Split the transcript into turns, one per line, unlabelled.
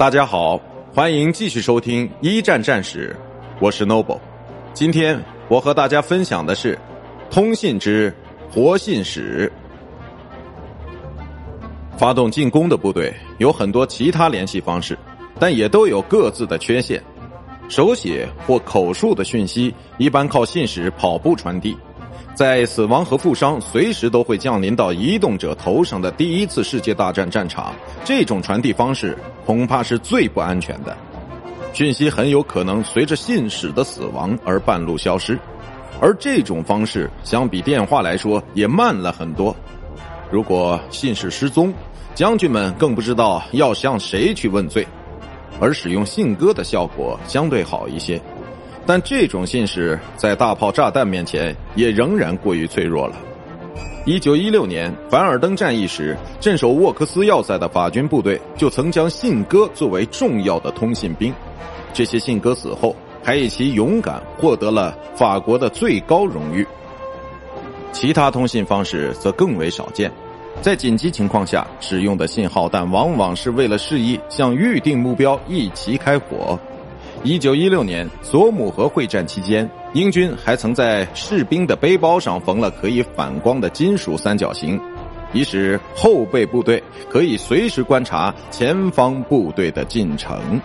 大家好，欢迎继续收听一战战史，我是 Noble。今天我和大家分享的是通信之活信使。发动进攻的部队有很多其他联系方式，但也都有各自的缺陷。手写或口述的讯息一般靠信使跑步传递。在死亡和负伤随时都会降临到移动者头上的第一次世界大战战场，这种传递方式恐怕是最不安全的。讯息很有可能随着信使的死亡而半路消失，而这种方式相比电话来说也慢了很多。如果信使失踪，将军们更不知道要向谁去问罪，而使用信鸽的效果相对好一些。但这种信使在大炮炸弹面前也仍然过于脆弱了。一九一六年凡尔登战役时，镇守沃克斯要塞的法军部队就曾将信鸽作为重要的通信兵。这些信鸽死后，还以其勇敢获得了法国的最高荣誉。其他通信方式则更为少见，在紧急情况下使用的信号弹往往是为了示意向预定目标一齐开火。一九一六年索姆河会战期间，英军还曾在士兵的背包上缝了可以反光的金属三角形，以使后备部队可以随时观察前方部队的进程。